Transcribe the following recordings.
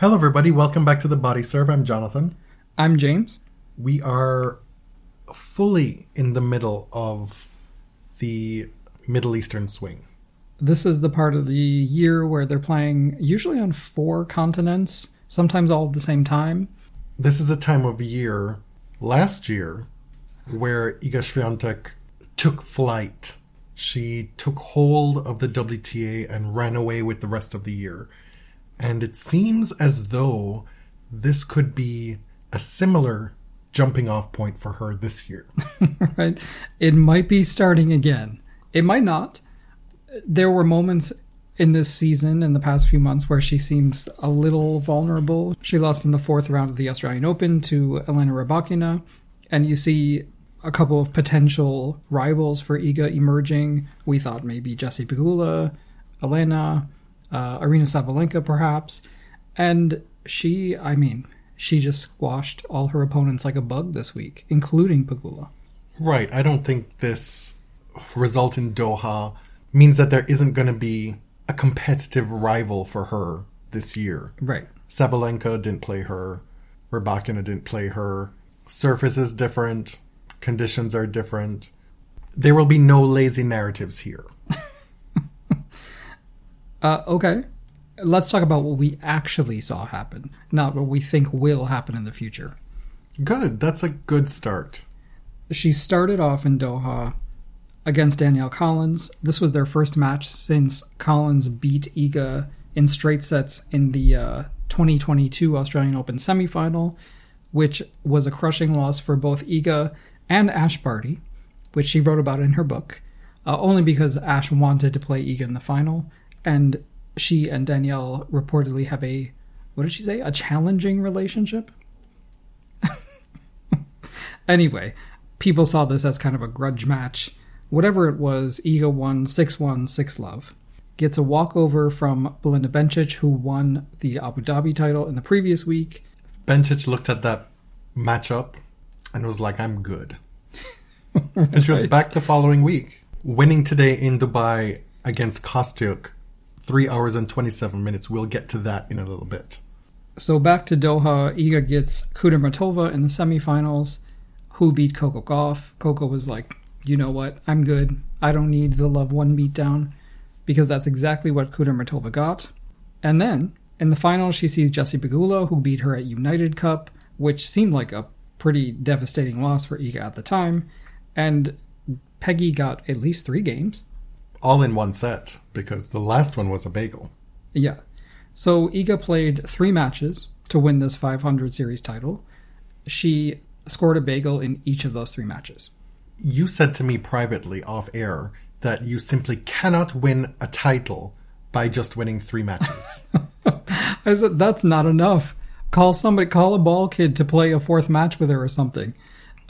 Hello, everybody. Welcome back to the Body Serve. I'm Jonathan. I'm James. We are fully in the middle of the Middle Eastern swing. This is the part of the year where they're playing usually on four continents, sometimes all at the same time. This is a time of year last year where Iga Swiatek took flight. She took hold of the WTA and ran away with the rest of the year. And it seems as though this could be a similar jumping off point for her this year. right? It might be starting again. It might not. There were moments in this season in the past few months where she seems a little vulnerable. She lost in the fourth round of the Australian Open to Elena Rybakina, and you see a couple of potential rivals for Iga emerging. We thought maybe Jessie Pegula, Elena, uh, Aryna Sabalenka, perhaps. And she, I mean, she just squashed all her opponents like a bug this week, including Pegula. Right. I don't think this result in Doha means that there isn't going to be a competitive rival for her this year. Right. Sabalenka didn't play her. Rybakina didn't play her. Surface is different. Conditions are different. There will be no lazy narratives here. Uh, okay. Let's talk about what we actually saw happen, not what we think will happen in the future. Good. That's a good start. She started off in Doha against Danielle Collins. This was their first match since Collins beat Iga in straight sets in the uh, 2022 Australian Open semifinal, which was a crushing loss for both Iga and Ash Barty, which she wrote about in her book, uh, only because Ash wanted to play Iga in the final and she and Danielle reportedly have a what did she say? A challenging relationship? anyway, people saw this as kind of a grudge match. Whatever it was, Iga won 6 1, 6 love. Gets a walkover from Belinda Bencic, who won the Abu Dhabi title in the previous week. Bencic looked at that matchup and was like, I'm good. and she was back the following week, winning today in Dubai against Kostyuk three hours and 27 minutes. We'll get to that in a little bit. So back to Doha, Iga gets Kudermetova in the semifinals, who beat Coco Gauff. Coco was like, you know what, I'm good. I don't need the love one beatdown, because that's exactly what Kudermetova got. And then, in the final, she sees Jessie Pegula, who beat her at United Cup, which seemed like a pretty devastating loss for Iga at the time. And Peggy got at least three games all in one set because the last one was a bagel. Yeah. So Iga played three matches to win this 500 series title. She scored a bagel in each of those three matches. You said to me privately off air that you simply cannot win a title by just winning three matches. I said that's not enough. Call somebody, call a ball kid to play a fourth match with her or something.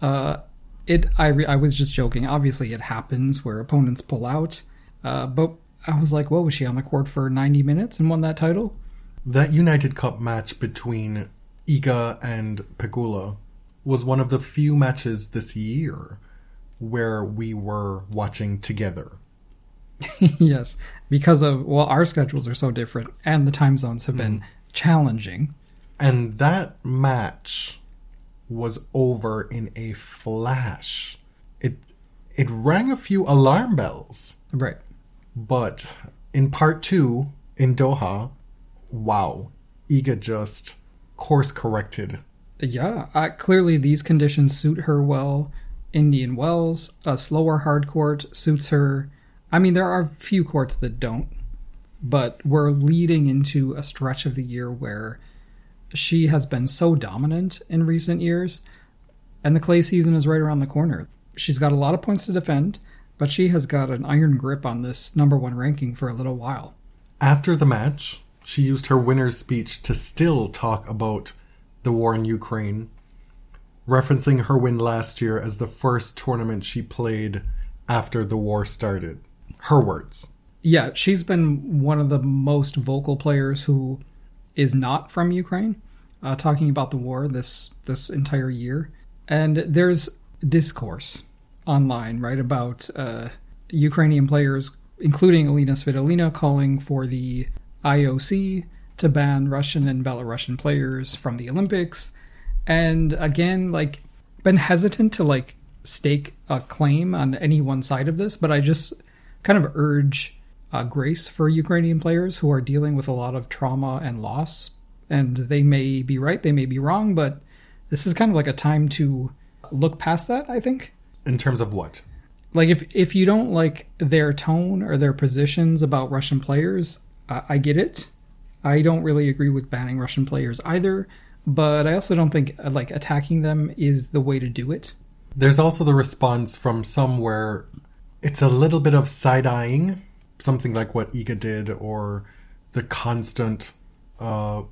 Uh, it. I. Re, I was just joking. Obviously, it happens where opponents pull out. Uh, but I was like, what was she on the court for 90 minutes and won that title? That United Cup match between Iga and Pegula was one of the few matches this year where we were watching together. yes, because of well, our schedules are so different, and the time zones have been mm. challenging. And that match was over in a flash. It it rang a few alarm bells. Right. But in part two, in Doha, wow, Iga just course corrected. Yeah, clearly these conditions suit her well. Indian Wells, a slower hard court suits her. I mean, there are few courts that don't, but we're leading into a stretch of the year where she has been so dominant in recent years, and the clay season is right around the corner. She's got a lot of points to defend but she has got an iron grip on this number one ranking for a little while. After the match, she used her winner's speech to still talk about the war in Ukraine, referencing her win last year as the first tournament she played after the war started. Her words. Yeah, she's been one of the most vocal players who is not from Ukraine, uh, talking about the war this this entire year. And there's discourse online, right, about uh, Ukrainian players, including Elina Svitolina, calling for the IOC to ban Russian and Belarusian players from the Olympics. And again, like, been hesitant to like stake a claim on any one side of this, but I just kind of urge uh, grace for Ukrainian players who are dealing with a lot of trauma and loss. And they may be right, they may be wrong, but this is kind of like a time to look past that, I think. In terms of what? Like if if you don't like their tone or their positions about Russian players, I, I get it. I don't really agree with banning Russian players either, but I also don't think uh, like attacking them is the way to do it. There's also the response from some where it's a little bit of side eyeing, something like what Iga did, or the constant uh,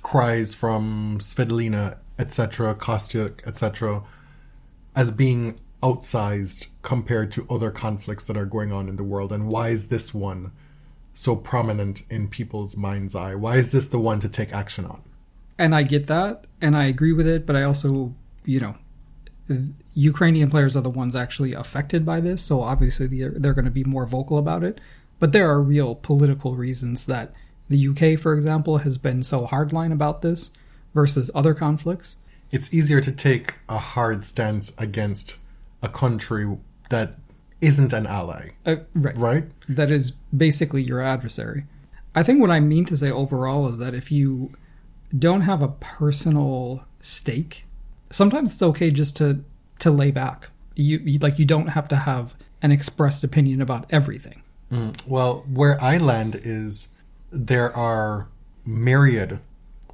cries from Svitolina, etc., Kostyuk, etc., as being outsized compared to other conflicts that are going on in the world. And why is this one so prominent in people's mind's eye? Why is this the one to take action on? And I get that, and I agree with it, but I also, you know, Ukrainian players are the ones actually affected by this, so obviously they're, they're going to be more vocal about it. But there are real political reasons that the UK, for example, has been so hardline about this versus other conflicts. It's easier to take a hard stance against a country that isn't an ally, Uh, right. right? That is basically your adversary. I think what I mean to say overall is that if you don't have a personal stake, sometimes it's okay just to to lay back. You, you like you don't have to have an expressed opinion about everything. Well, where I land is there are myriad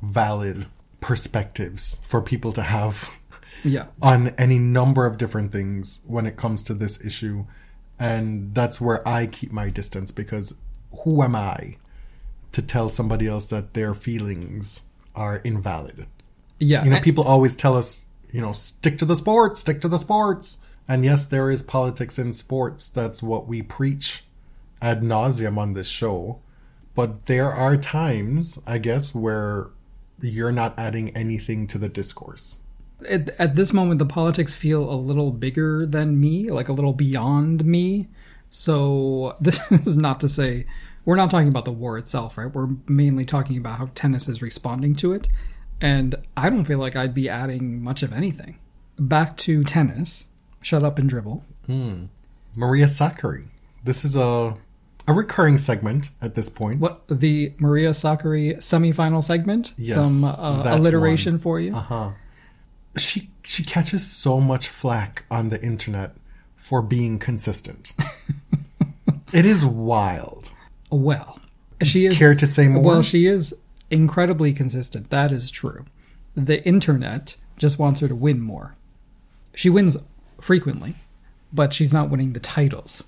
valid perspectives for people to have Yeah. on any number of different things when it comes to this issue. And that's where I keep my distance because who am I to tell somebody else that their feelings are invalid? Yeah. You know, people always tell us, you know, stick to the sports, stick to the sports. And yes, there is politics in sports. That's what we preach ad nauseum on this show. But there are times, I guess, where you're not adding anything to the discourse. At, at this moment the politics feel a little bigger than me like a little beyond me. So this is not to say we're not talking about the war itself right? We're mainly talking about how tennis is responding to it. And i don't feel like i'd be adding much of anything. Back to tennis. Shut up and dribble. Maria Sakkari. This is a a recurring segment at this point. what the maria sakkari semifinal segment? Yes, some uh, alliteration one. for you? Uh-huh. She she catches so much flack on the internet for being consistent. it is wild. well she is Care to say more? Well, she is incredibly consistent. That is true. The internet just wants her to win more. She wins frequently, but she's not winning the titles,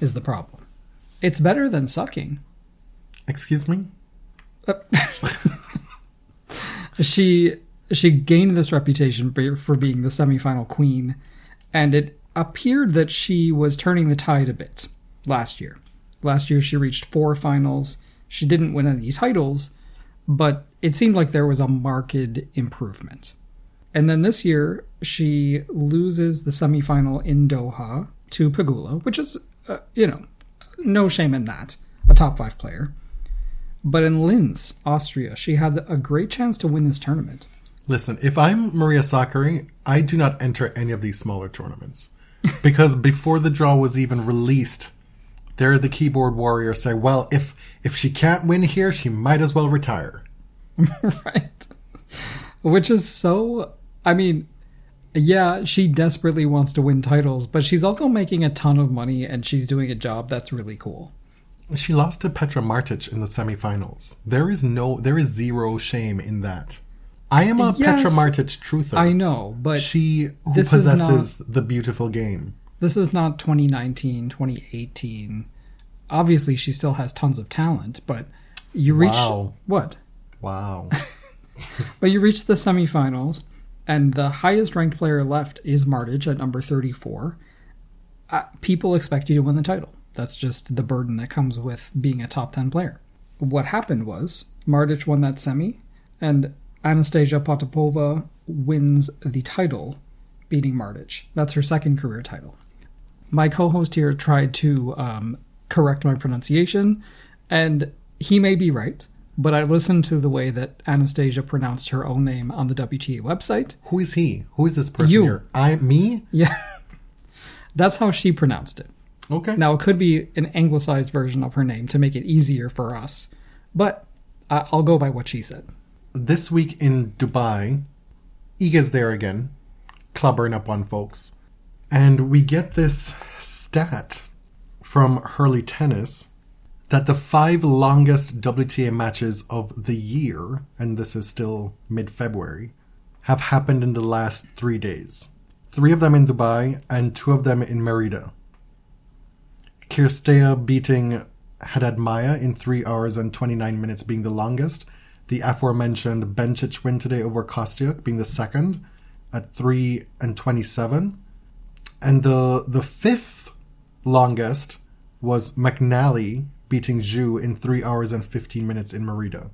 is the problem. It's better than sucking. Excuse me? Uh, she she gained this reputation for being the semifinal queen, and it appeared that she was turning the tide a bit last year. Last year she reached four finals. She didn't win any titles, but it seemed like there was a marked improvement. And then this year she loses the semifinal in Doha to Pegula, which is uh, you know no shame in that, a top five player. But in Linz, Austria, she had a great chance to win this tournament. Listen, if I'm Maria Sakkari, I do not enter any of these smaller tournaments. because before the draw was even released, there are the keyboard warriors say, well, if if she can't win here, she might as well retire. right. Which is so. I mean, yeah, she desperately wants to win titles, but she's also making a ton of money and she's doing a job that's really cool. She lost to Petra Martic in the semifinals. There is no there is zero shame in that. I am a Yes, Petra Martic truther. I know, but she who possesses the beautiful game. this is not 2019, 2018. Obviously, she still has tons of talent, but you reach Wow. what? Wow. but you reach the semifinals, and the highest ranked player left is Martic at number 34. Uh, people expect you to win the title. That's just the burden that comes with being a top 10 player. What happened was Martic won that semi, and Anastasia Potapova wins the title, beating Martic. That's her second career title. My co host here tried to um, correct my pronunciation, and he may be right, but I listened to the way that Anastasia pronounced her own name on the WTA website. Who is he? Who is this person You. here? I me? Yeah. That's how she pronounced it. Okay. Now, it could be an anglicized version of her name to make it easier for us, but I'll go by what she said. This week in Dubai, Iga's there again, clubbering up on folks. And we get this stat from Hurley Tennis that the five longest WTA matches of the year, and this is still mid February, have happened in the last three days. Three of them in Dubai and two of them in Merida. Cirstea beating Haddad Maia in 3 hours and 29 minutes being the longest. The aforementioned Bencic win today over Kostyuk being the second at 3 and 27. And the the fifth longest was McNally beating Zhu in 3 hours and 15 minutes in Merida.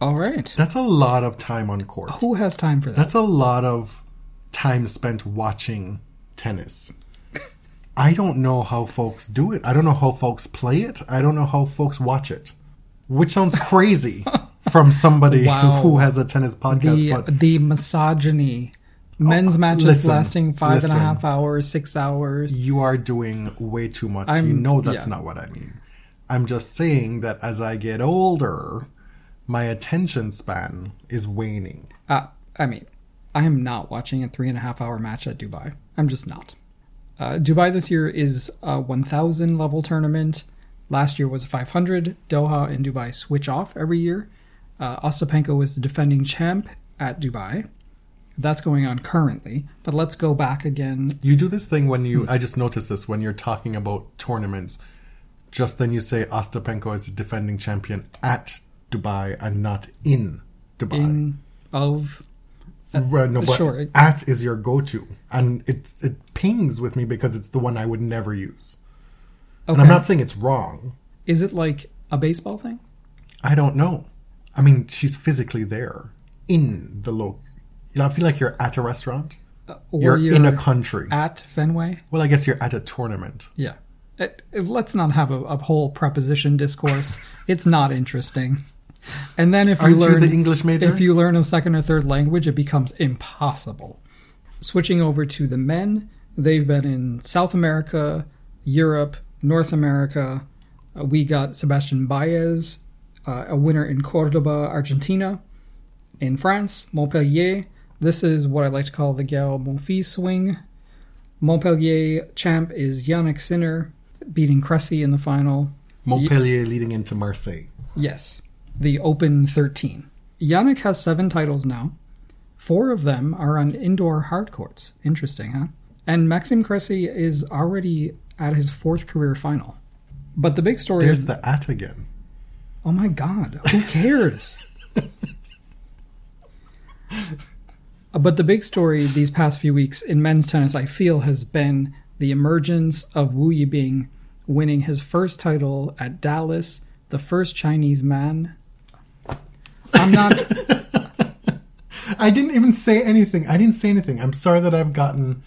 All right. That's a lot of time on court. Who has time for that? That's a lot of time spent watching tennis. I don't know how folks do it. I don't know how folks play it. I don't know how folks watch it. Which sounds crazy from somebody Wow. who has a tennis podcast. the but the misogyny. Men's matches listen, lasting five and a half listen. hours, six hours. you are doing way too much. I'm- you know that's yeah. not what I mean. I'm just saying that as I get older, my attention span is waning. Uh, I mean, I am not watching a three and a half hour match at Dubai. I'm just not. Uh, Dubai this year is a 1,000 level tournament. Last year was a 500. Doha and Dubai switch off every year. Uh, Ostapenko is the defending champ at Dubai. That's going on currently. But let's go back again. You do this thing when you. I just noticed this when you're talking about tournaments. Just then you say Ostapenko is the defending champion at Dubai and not in Dubai. In of Right, no, but sure. at is your go-to, and it it pings with me because it's the one I would never use. okay. And I'm not saying it's wrong. Is it like a baseball thing? I don't know. I mean, she's physically there in the. You know, I feel like you're at a restaurant. Uh, Or You're, you're in a country. at Fenway? well, I guess you're at a tournament. Yeah. It, it- let's not have a, a whole preposition discourse. it's not interesting. And then if you Aren't you learn the English major? if you learn a second or third language, it becomes impossible. Switching over to the men, they've been in South America, Europe, North America. Uh, we got Sebastian Baez, uh, a winner in Cordoba, Argentina. In France, Montpellier. This is what I like to call the Gael Monfils swing. Montpellier champ is Jannik Sinner, beating Cressy in the final. Montpellier leading into Marseille. Yes, the Open 13. Yannick has seven titles now. Four of them are on indoor hard courts. Interesting, huh? And Maxime Cressy is already at his fourth career final. But the big story There's is the at again. Oh my god, who cares? Uh, but the big story these past few weeks in men's tennis, I feel, has been the emergence of Wu Yibing winning his first title at Dallas, the first Chinese man. I'm not. I didn't even say anything. I didn't say anything. I'm sorry that I've gotten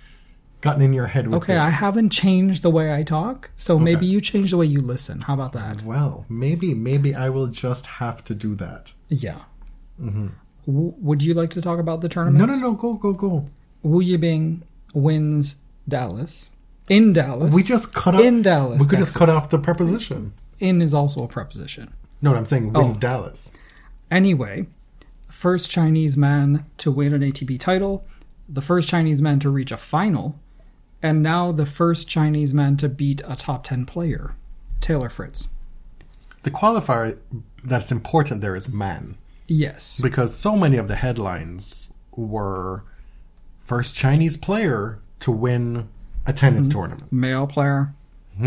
gotten in your head with Okay, this. I haven't changed the way I talk, so maybe you change the way you listen. How about that? Well, maybe maybe I will just have to do that. Yeah. W- would you like to talk about the tournament? Mm-hmm. No, no, no. Go, go, go. Wu Yibing wins Dallas. In Dallas. We just cut off. In Dallas, We could just cut off the preposition. In is also a preposition. No, I'm saying wins Oh. Dallas. Anyway, first Chinese man to win an ATP title, the first Chinese man to reach a final, and now the first Chinese man to beat a top 10 player, Taylor Fritz. The qualifier that's important there is man. Yes. because so many of the headlines were first Chinese player to win a tennis Mm-hmm. tournament. Male player.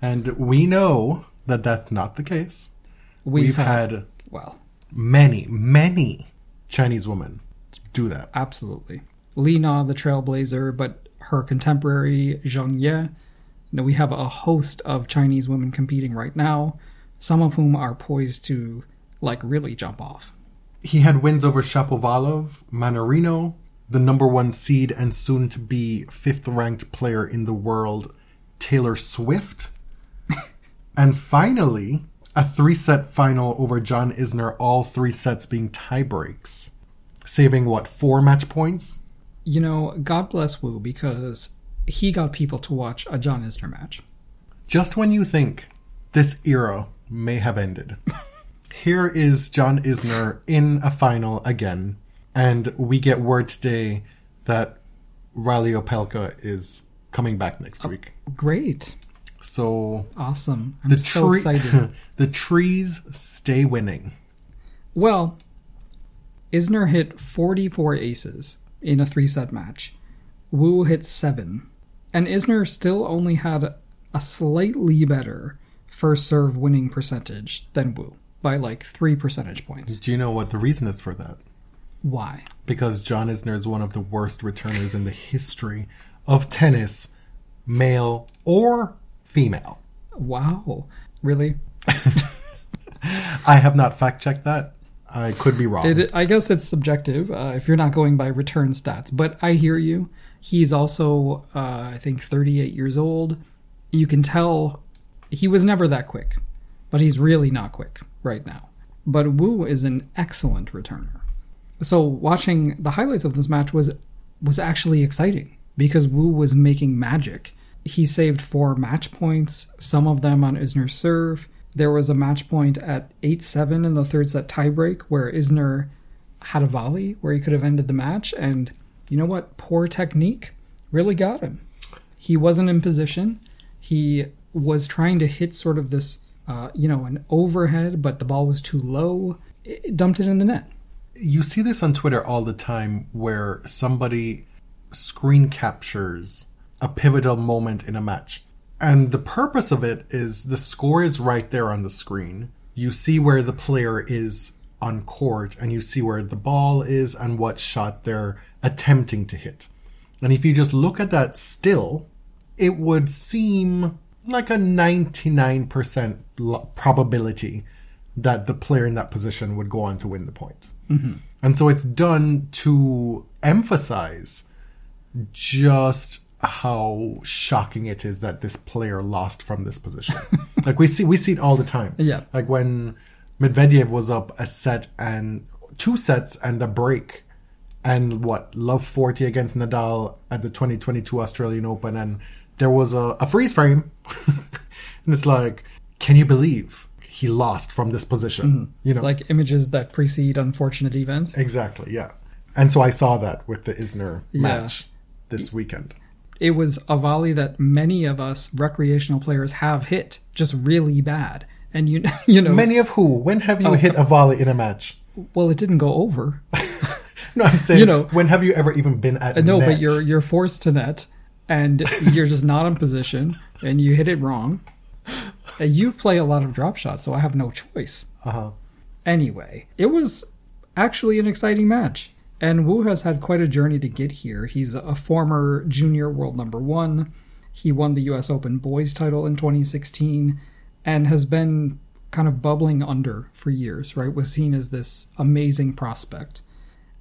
And we know that that's not the case. We've, We've, had, had well, many, many Chinese women do that. Absolutely. Li Na, the trailblazer, but her contemporary Zheng Ye. Now we have a host of Chinese women competing right now, some of whom are poised to like really jump off. He had wins over Shapovalov, Mannarino, the number one seed and soon to be fifth ranked player in the world, Taylor Swift. and finally, a three set final over John Isner, all three sets being tie breaks, saving what, four match points? You know, God bless Wu because he got people to watch a John Isner match. Just when you think this era may have ended, here is John Isner in a final again, and we get word today that Reilly Opelka is coming back next oh, week. Great. So Awesome. I'm the so tree- excited. the trees stay winning. Well, Isner hit 44 aces in a three set match. Wu hit seven. And Isner still only had a slightly better first serve winning percentage than Wu by like three percentage points. Do you know what the reason is for that? Why? Because John Isner is one of the worst returners in the history of tennis, male or female. Wow. Really? I have not fact checked that. I could be wrong. It, I guess it's subjective uh, if you're not going by return stats, but I hear you. He's also, uh, I think, 38 years old. You can tell he was never that quick, but he's really not quick right now. But Wu is an excellent returner. So watching the highlights of this match was was actually exciting because Wu was making magic. He saved four match points, some of them on Isner's serve. There was a match point at 8 7 in the third set tiebreak where Isner had a volley where he could have ended the match. And you know what? Poor technique really got him. He wasn't in position. He was trying to hit sort of this, uh, you know, an overhead, but the ball was too low. It dumped it in the net. you see this on Twitter all the time where somebody screen captures a pivotal moment in a match. And the purpose of it is the score is right there on the screen. You see where the player is on court and you see where the ball is and what shot they're attempting to hit. And if you just look at that still, it would seem like a 99% probability that the player in that position would go on to win the point. Mm-hmm. And so it's done to emphasize just how shocking it is that this player lost from this position. like we see we see it all the time. Yeah. Like when Medvedev was up a set and two sets and a break and what love 40 against Nadal at the 2022 Australian Open and there was a, a freeze frame and it's like can you believe he lost from this position mm-hmm. you know Like images that precede unfortunate events. Exactly, yeah. And so I saw that with the Isner Yeah. match this weekend. It was a volley that many of us recreational players have hit just really bad. And you you know Many of who? When have Oh. you hit a volley in a match? well it didn't go over. No, I'm saying, You know- when have you ever even been at Uh, no, net? but you're you're forced to net, and you're just not in position, and you hit it wrong. And you play a lot of drop shots, so I have no choice. Uh-huh. Anyway, it was actually an exciting match, and Wu has had quite a journey to get here. He's a former junior world number one. He won the U.S. Open boys title in 2016, and has been kind of bubbling under for years. Right, was seen as this amazing prospect.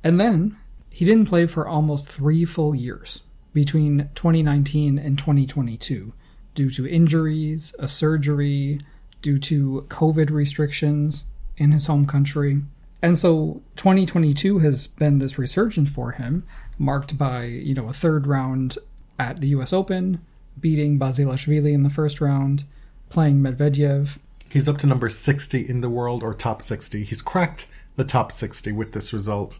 And then he didn't play for almost three full years between 2019 and 2022 due to injuries, a surgery, due to COVID restrictions in his home country. And so 2022 has been this resurgence for him, marked by, you know, a third round at the US Open, beating Basilashvili in the first round, playing Medvedev. He's up to number 60 in the world, or top 60. He's cracked the top 60 with this result.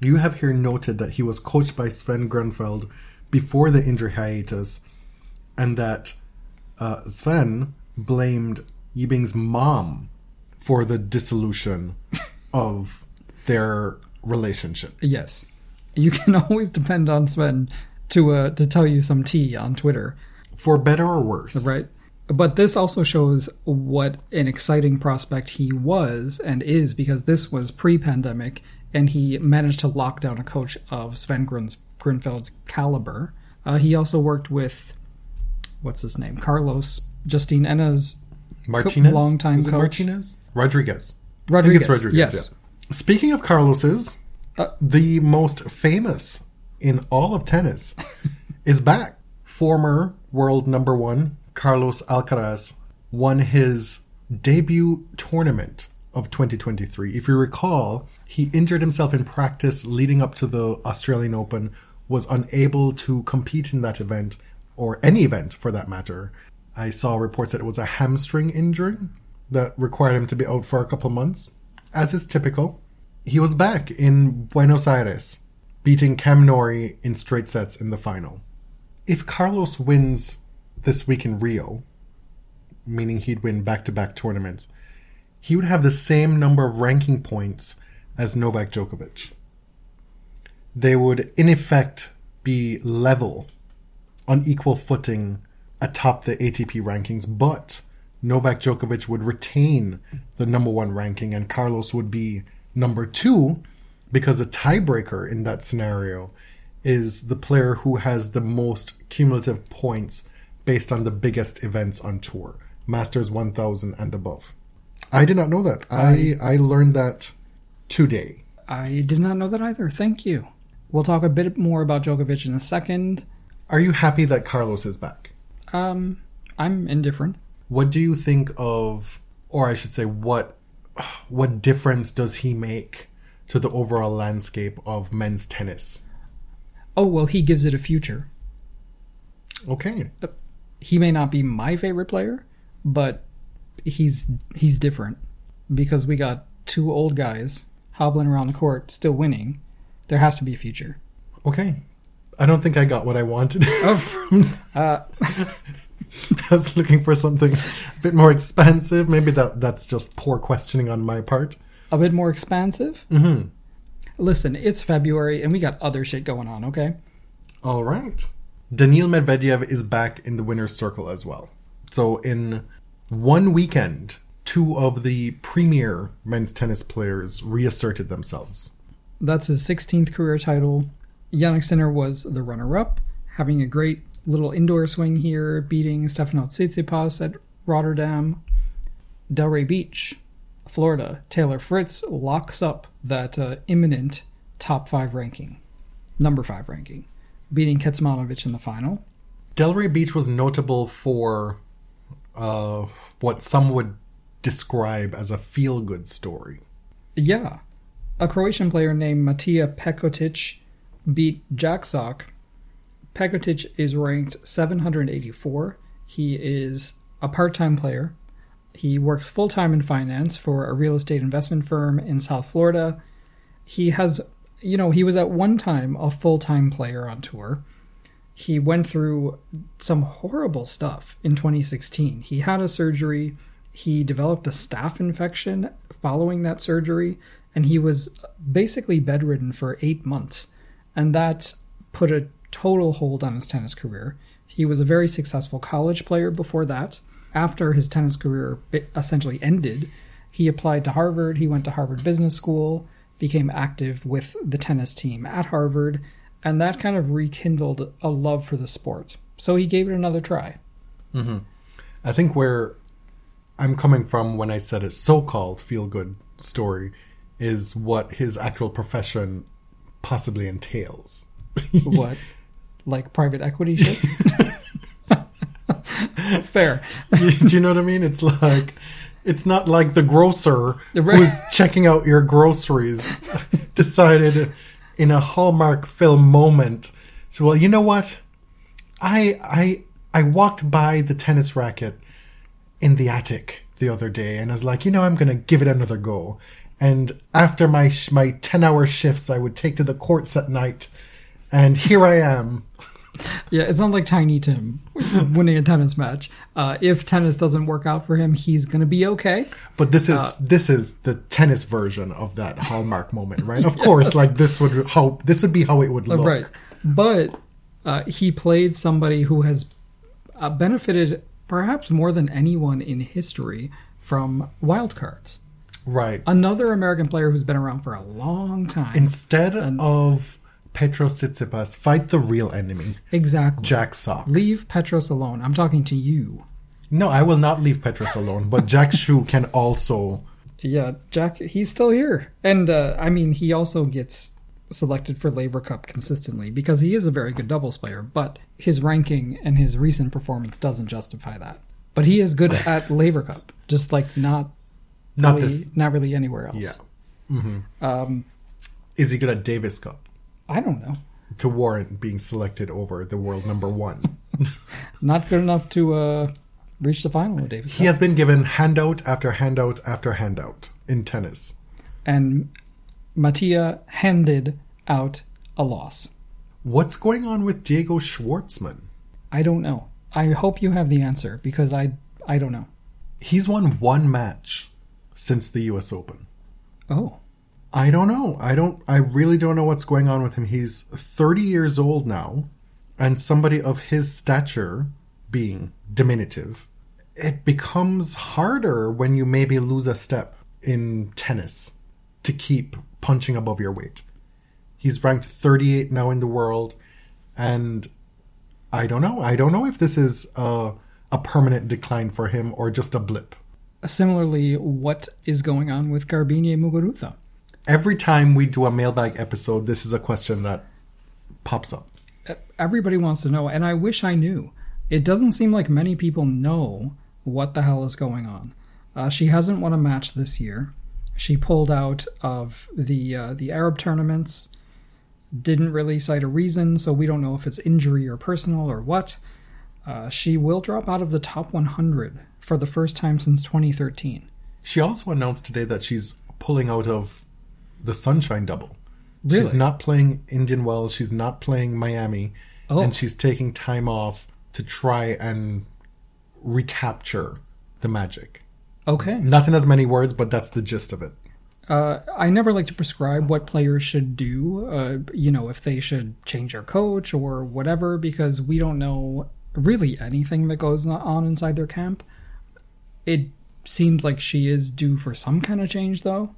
You have here noted that he was coached by Sven Groeneveld before the injury hiatus, and that uh, Sven blamed Yibing's mom for the dissolution of their relationship. Yes. You can always depend on Sven to uh, to tell you some tea on Twitter. For better or worse. right? But this also shows what an exciting prospect he was and is because this was pre pandemic and he managed to lock down a coach of Sven Grun's, Groeneveld's caliber. Uh, he also worked with, what's his name? Carlos Justine Henin's Martinez? longtime coach. Martinez? Rodriguez. I Rodriguez. think it's Rodriguez, yes. yeah. Speaking of Carlos's, Uh, the most famous in all of tennis is back. Former world number one, Carlos Alcaraz, won his debut tournament of 2023. If you recall, he injured himself in practice leading up to the Australian Open, was unable to compete in that event, or any event for that matter. I saw reports that it was a hamstring injury that required him to be out for a couple months, as is typical. He was back in Buenos Aires, beating Cam Norrie in straight sets in the final. If Carlos wins this week in Rio, meaning he'd win back to back tournaments, he would have the same number of ranking points as Novak Djokovic. They would, in effect, be level, on equal footing atop the ATP rankings, but Novak Djokovic would retain the number one ranking and Carlos would be number two because the tiebreaker in that scenario is the player who has the most cumulative points based on the biggest events on tour Masters 1000 and above. I did not know that. I, I learned that today. I did not know that either. Thank you. We'll talk a bit more about Djokovic in a second. Are you happy that Carlos is back? Um, I'm indifferent. What do you think of, or I should say, what what difference does he make to the overall landscape of men's tennis? Oh, well, he gives it a future. Okay, He may not be my favorite player, but he's he's different because we got two old guys hobbling around the court still winning. There has to be a future. okay. I don't think I got what I wanted. from- Uh, I was looking for something a bit more expansive. Maybe that that's just poor questioning on my part. a bit more expansive. Mm-hmm. Listen, it's February and we got other shit going on, okay? All right. Daniil Medvedev is back in the winner's circle as well. So in one weekend, two of the premier men's tennis players reasserted themselves. That's his 16th career title. Jannik Sinner was the runner up, having a great little indoor swing here, beating Stefano Tsitsipas at Rotterdam. Delray Beach, Florida, Taylor Fritz locks up that uh, imminent top five ranking, number five ranking, beating Kecmanovic in the final. Delray Beach was notable for uh, what some would describe as a feel good story. Yeah. A Croatian player named Matija Pecotić beat Jack Sock. Pecotić is ranked 784. He is a part time player. He works full time in finance for a real estate investment firm in South Florida. He has, you know, he was at one time a full time player on tour. He went through some horrible stuff in 2016. He had a surgery. He developed a staph infection following that surgery, and he was basically bedridden for eight months. And that put a total hold on his tennis career. He was a very successful college player before that. After his tennis career essentially ended, he applied to Harvard. He went to Harvard Business School, became active with the tennis team at Harvard, and that kind of rekindled a love for the sport. So he gave it another try. Mm-hmm. I think where I'm coming from when I said a so called feel good story is what his actual profession possibly entails. What? Like private equity shit? Fair. do, you, do you know what I mean? It's like it's not like the grocer Right. who's checking out your groceries decided in a Hallmark film moment. So well, you know what? I I I walked by the tennis racket in the attic the other day, and I was like, you know, I'm gonna give it another go. And after my sh- my ten hour shifts, I would take to the courts at night, and here I am. Yeah, it's not like Tiny Tim winning a tennis match. Uh, if tennis doesn't work out for him, he's gonna be okay. But this is this is the tennis version of that Hallmark moment, right? Of course, like this would how this would be how it would look. Right. But uh, he played somebody who has uh, benefited perhaps more than anyone in history, from wildcards. Right. Another American player who's been around for a long time. Instead of Petros Tsitsipas, fight the real enemy, exactly. Jack Sock. Leave Petros alone. I'm talking to you. No, I will not leave Petros alone, but Jack Shu can also. Yeah, Jack, he's still here. And, uh, I mean, he also gets selected for Laver Cup consistently because he is a very good doubles player, but his ranking and his recent performance doesn't justify that. But he is good at Laver Cup, just like not Not really, this. not really anywhere else. Yeah. Um, Is he good at Davis Cup I don't know. to warrant being selected over the world number one? Not good enough to uh, reach the final of Davis he has been given handout after handout after handout in tennis. And Mattia handed out a loss. What's going on with Diego Schwartzman? I don't know. I hope you have the answer because I I don't know. He's won one match since the US Open. Oh, I don't know. I don't I really don't know what's going on with him. He's 30 years old now and somebody of his stature being diminutive. It becomes harder when you maybe lose a step in tennis to keep punching above your weight. He's ranked 38 now in the world and I don't know. I don't know if this is a, a permanent decline for him or just a blip. similarly, what is going on with Garbiñe Muguruza? Every time we do a mailbag episode, this is a question that pops up. Everybody wants to know, and I wish I knew. It doesn't seem like many people know what the hell is going on. Uh, she hasn't won a match this year. She pulled out of the uh, the Arab tournaments. Didn't really cite a reason, so we don't know if it's injury or personal or what. Uh, she will drop out of the top 100 for the first time since 2013. She also announced today that she's pulling out of the Sunshine Double. She's not playing Indian Wells, she's not playing Miami, Oh. and she's taking time off to try and recapture the magic. Okay. Not in as many words, but that's the gist of it. Uh, I never like to prescribe what players should do, uh, you know, if they should change their coach or whatever, because we don't know really anything that goes on inside their camp. It seems like she is due for some kind of change, though.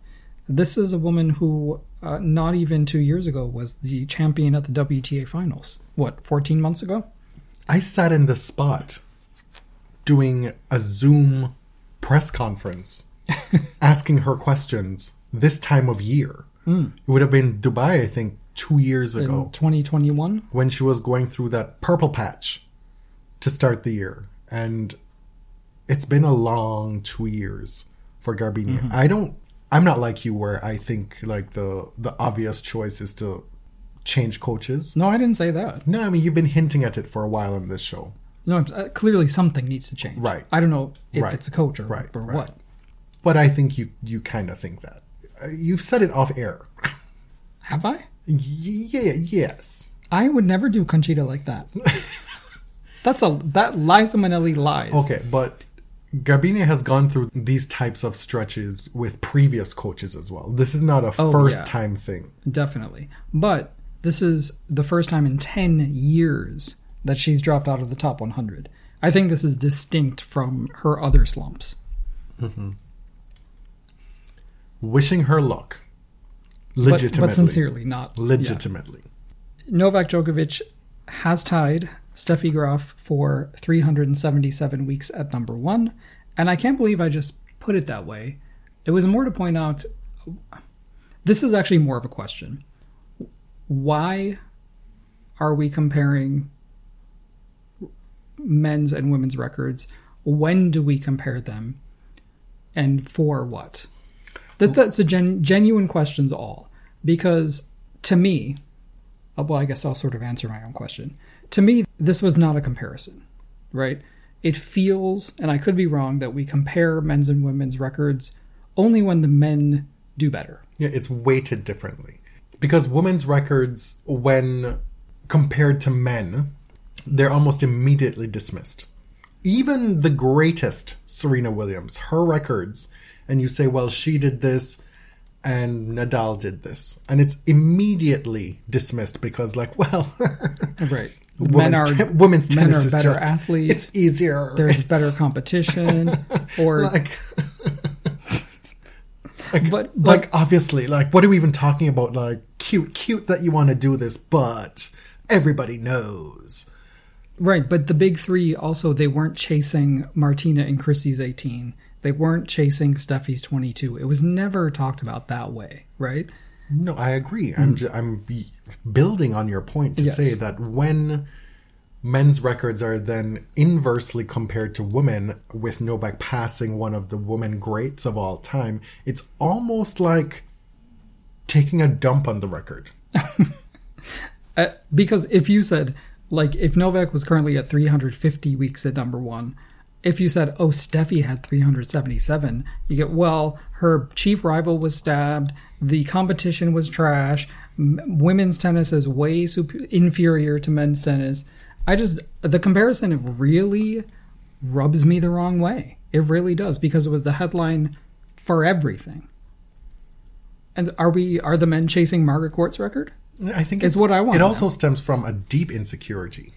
This is a woman who, uh, not even two years ago, was the champion at the WTA finals. What, 14 months ago? I sat in the spot doing a Zoom press conference asking her questions this time of year. It would have been Dubai, I think, two years In ago 2021? when she was going through that purple patch to start the year. And it's been a long two years for Garbiñe. I don't I'm not like you where I think like the the obvious choice is to change coaches. No, I didn't say that. No, I mean you've been hinting at it for a while on this show. No, uh, clearly something needs to change. Right. I don't know if Right. it's a coach or, Right, or right. what. But I think you you kind of think that. Uh, You've said it off air. Have I? yeah, yes. I would never do Conchita like that. That's a that Liza Minnelli lies. Okay, but Garbiñe has gone through these types of stretches with previous coaches as well. This is not a Oh, first yeah. time thing. Definitely. But this is the first time in 10 years that she's dropped out of the top 100. I think this is distinct from her other slumps. Mm-hmm. Wishing her luck. But, Legitimately. but sincerely, not. Legitimately. yeah. Novak Djokovic has tied Steffi Graf for 377 weeks at number one. And I can't believe I just put it that way. It was more to point out this is actually more of a question. Why are we comparing men's and women's records? When do we compare them? And for what? That, that's a gen, genuine questions all. Because to me, uh, well, I guess I'll sort of answer my own question. To me, this was not a comparison, right? It feels, and I could be wrong, that we compare men's and women's records only when the men do better. Yeah, it's weighted differently. Because women's records, when compared to men, they're almost immediately dismissed. Even the greatest Serena Williams, her records, and you say, well, she did this, and Nadal did this, and it's immediately dismissed because, like, well, Right. Women's, men are te- women's men tennis are is better just athletes. It's easier. There's It's better competition, or like, like, But- but- like obviously, like, what are we even talking about? Like, cute, cute that you want to do this, but everybody knows. right. But the big three also they weren't chasing Martina and Chrissie's 18. They weren't chasing Steffi's 22. It was never talked about that way, right? No, I agree. I'm ju- I'm building on your point to Mm. Yes. say that when men's records are then inversely compared to women, with Novak passing one of the women greats of all time, it's almost like taking a dump on the record. Uh, because if you said, like, if Novak was currently at 350 weeks at number one, if you said, oh, Steffi had 377, you get, well, her chief rival was stabbed, the competition was trash, m- women's tennis is way super- inferior to men's tennis. I just, the comparison really rubs me the wrong way. It really does, because it was the headline for everything. And are we, are the men chasing Margaret Court's record? I think It's what I want It now. also stems from a deep insecurity,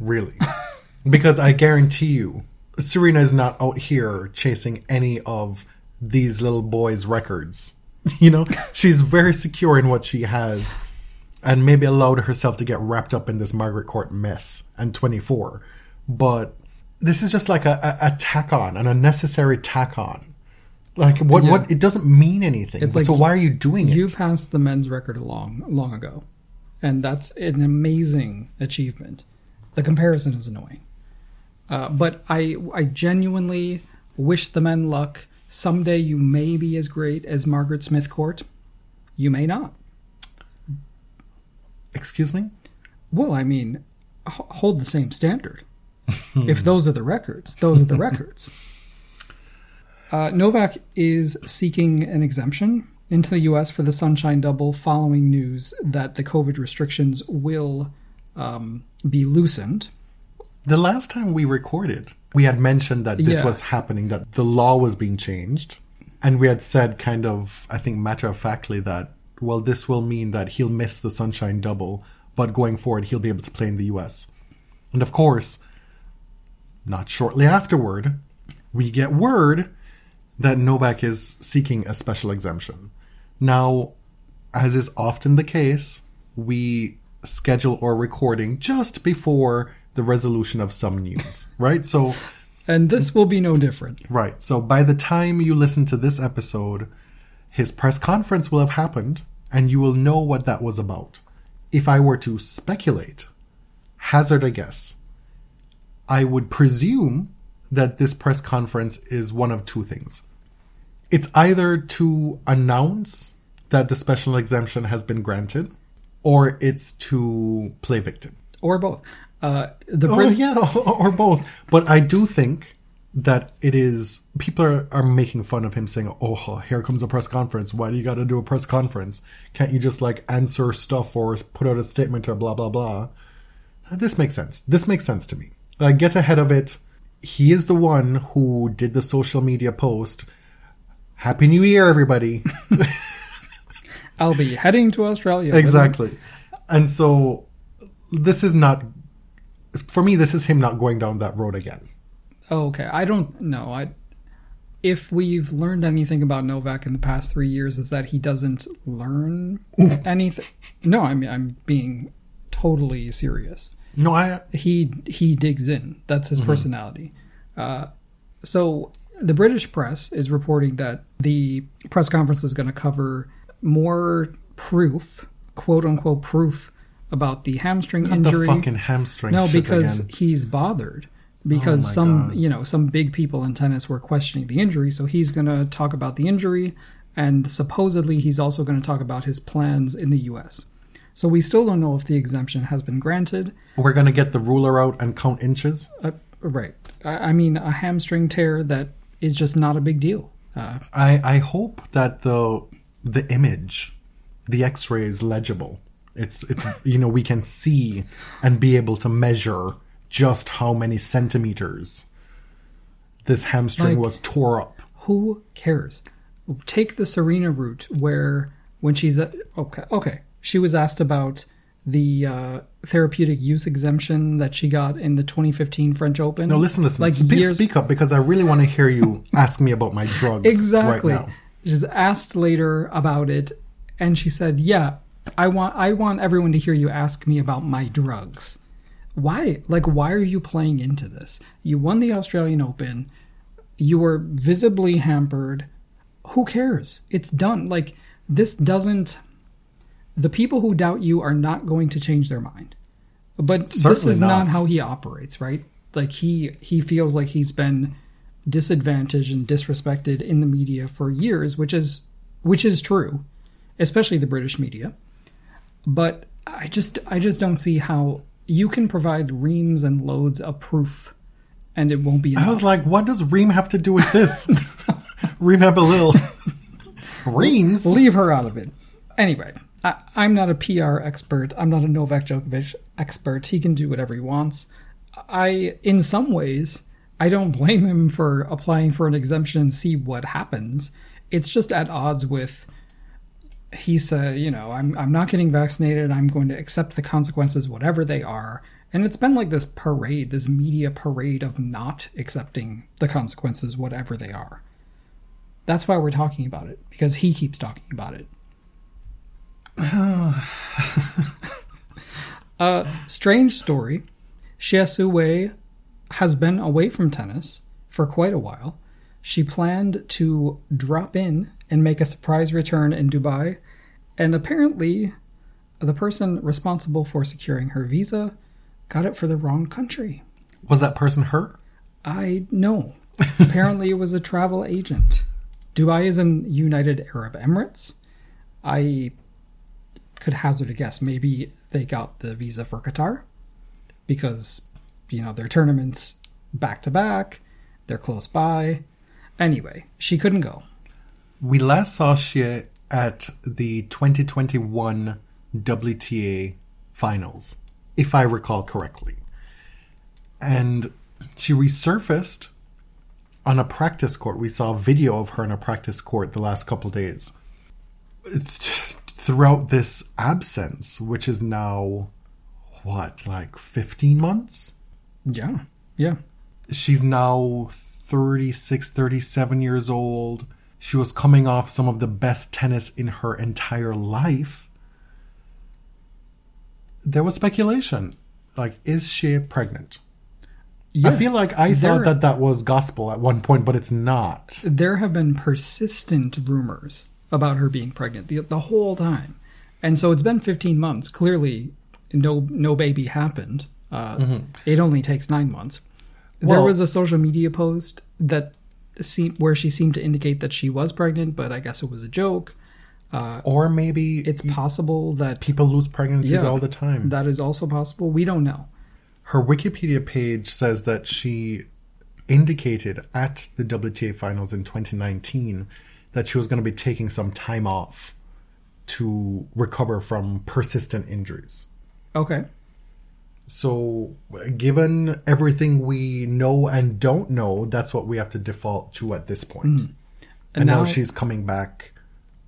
really, because I guarantee you, Serena is not out here chasing any of these little boys' records. You know, she's very secure in what she has, and maybe allowed herself to get wrapped up in this Margaret Court mess and twenty four. But this is just like a, a, a tack on, an unnecessary tack on. Like what? Yeah. What? It doesn't mean anything. It's like so why are you doing it? You passed the men's record long long ago, and that's an amazing achievement. The comparison is annoying, uh, but I I genuinely wish the men luck. Someday you may be as great as Margaret Smith Court. You may not. Excuse me. Well, I mean, h- hold the same standard. if those are the records, those are the records. Uh, Novak is seeking an exemption into the U.S. for the Sunshine Double following news that the COVID restrictions will um, be loosened. The last time we recorded, we had mentioned that this Yeah. was happening, that the law was being changed. And we had said, kind of, I think, matter of factly, that, well, this will mean that he'll miss the Sunshine Double, but going forward, he'll be able to play in the US. And of course, not shortly afterward, we get word that Novak is seeking a special exemption. Now, as is often the case, we schedule our recording just before the resolution of some news, right? So, And this will be no different. right. So by the time you listen to this episode, his press conference will have happened and you will know what that was about. If I were to speculate, hazard a guess, I would presume that this press conference is one of two things. It's either to announce that the special exemption has been granted, or it's to play victim. Or both. Uh, the Oh Brit- yeah, or both. But I do think that it is people are, are making fun of him saying, "Oh, here comes a press conference. Why do you got to do a press conference? Can't you just like answer stuff or put out a statement or blah blah blah?" This makes sense. This makes sense to me. Uh, get ahead of it. He is the one who did the social media post. Happy New Year, everybody. I'll be heading to Australia. exactly. And so this is not for me this is him not going down that road again. Oh, okay. I don't know. I if we've learned anything about Novak in the past three years is that he doesn't learn anything. No, I mean I'm being totally serious. No, I He he digs in. That's his personality. Uh, so the British press is reporting that the press conference is going to cover more proof, quote unquote proof, about the hamstring Not injury. the fucking hamstring. No, because again. he's bothered. Because Oh some, God. you know, some big people in tennis were questioning the injury, so he's going to talk about the injury, and supposedly he's also going to talk about his plans in the U.S. So we still don't know if the exemption has been granted. we're gonna get the ruler out and count inches. Uh, right. I, I mean, a hamstring tear that is just not a big deal. Uh, I I hope that the the image, the X-ray is legible. It's it's you know we can see and be able to measure just how many centimeters this hamstring Like- was tore up. who cares? take the Serena route where when she's at, okay, okay, she was asked about the uh, therapeutic use exemption that she got in the 2015 French Open. No, listen, listen. Like speak, years- speak up because I really want to hear you ask me about my drugs exactly. right. She's asked later about it, and she said, "Yeah, I want I want everyone to hear you ask me about my drugs. Why? Like, why are you playing into this? You won the Australian Open. You were visibly hampered. Who cares? It's done. Like, this doesn't. The people who doubt you are not going to change their mind. But this is not not. how he operates, right? Like he he feels like he's been disadvantaged and disrespected in the media for years, which is which is true, especially the British media. But I just I just don't see how you can provide reams and loads of proof and it won't be enough. I was like, what does Ream have to do with this? A little Reams. leave her out of it. Anyway, I, I'm not a PR expert. I'm not a Novak Djokovic expert. He can do whatever he wants. I, in some ways, I don't blame him for applying for an exemption and see what happens. It's just at odds with. He said, you know, I'm I'm not getting vaccinated. I'm going to accept the consequences, whatever they are. And it's been like this parade, this media parade of not accepting the consequences, whatever they are. That's why we're talking about it because he keeps talking about it. uh, strange story. Hsieh Su-wei has been away from tennis for quite a while. She planned to drop in and make a surprise return in Dubai, and apparently, the person responsible for securing her visa got it for the wrong country. Was that person her? I know. Apparently, it was a travel agent. Dubai is in United Arab Emirates. I could hazard a guess. Maybe they got the visa for Qatar because, you know, their tournaments back to back, they're close by. Anyway, she couldn't go. We last saw Hsieh at the 2021 WTA finals, if I recall correctly. And she resurfaced on a practice court. We saw a video of her on a practice court the last couple days. Throughout this absence, which is now, what, like 15 months? Yeah, yeah. she's now 36 37 years old she was coming off some of the best tennis in her entire life. There was speculation like is she pregnant? Yeah. i feel like i There- thought that that was gospel at one point but it's not. There have been persistent rumors about her being pregnant the, the whole time. And so it's been 15 months. Clearly no no baby happened. Uh, it only takes nine months. There was a social media post that seemed where she seemed to indicate that she was pregnant but i guess it was a joke. Uh, or maybe it's possible that people lose pregnancies Yeah. all the time. that is also possible. We don't know. Her wikipedia page says that she indicated at the wta finals in 2019 that she was going to be taking some time off to recover from persistent injuries. Okay so given everything we know and don't know that's what we have to default to at this point. And, And now, now- she's coming back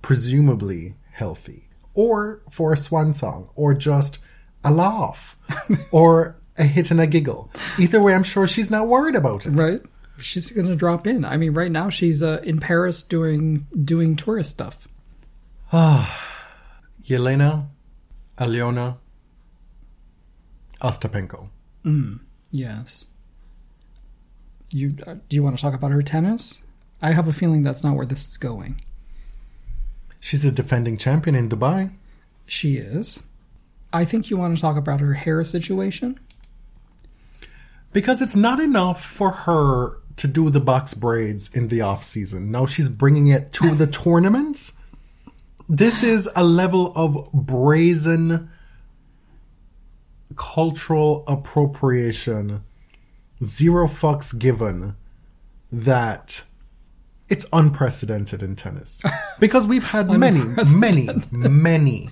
presumably healthy. Or for a swan song. Or just a laugh. Or a hit and a giggle. Either way i'm sure she's not worried about it. Right. She's gonna drop in. I mean right now she's uh, in paris doing doing tourist stuff. Ah, Jelena Alyona ostapenko Yes. You uh, do you want to talk about her tennis? I have a feeling that's not where this is going. she's a defending champion in dubai She is. I think you want to talk about her hair situation. Because it's not enough for her to do the box braids in the off season. Now she's bringing it to the tournaments. This is a level of brazen cultural appropriation, zero fucks given, that it's unprecedented in tennis. Because we've had many, many, many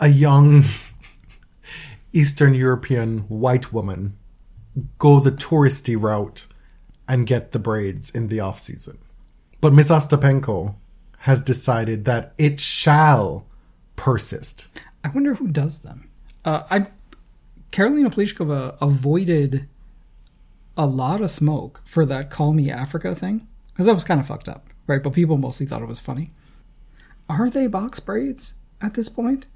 a young Eastern European white woman go the touristy route and get the braids in the off season. But Miss Ostapenko has decided that it shall persist. I wonder who does them. Uh, I Karolina Pliskova avoided a lot of smoke for that "Call Me Africa" thing because that was kind of fucked up, right? But people mostly thought it was funny. Are they box braids at this point?